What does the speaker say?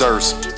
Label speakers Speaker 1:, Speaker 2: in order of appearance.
Speaker 1: sirs.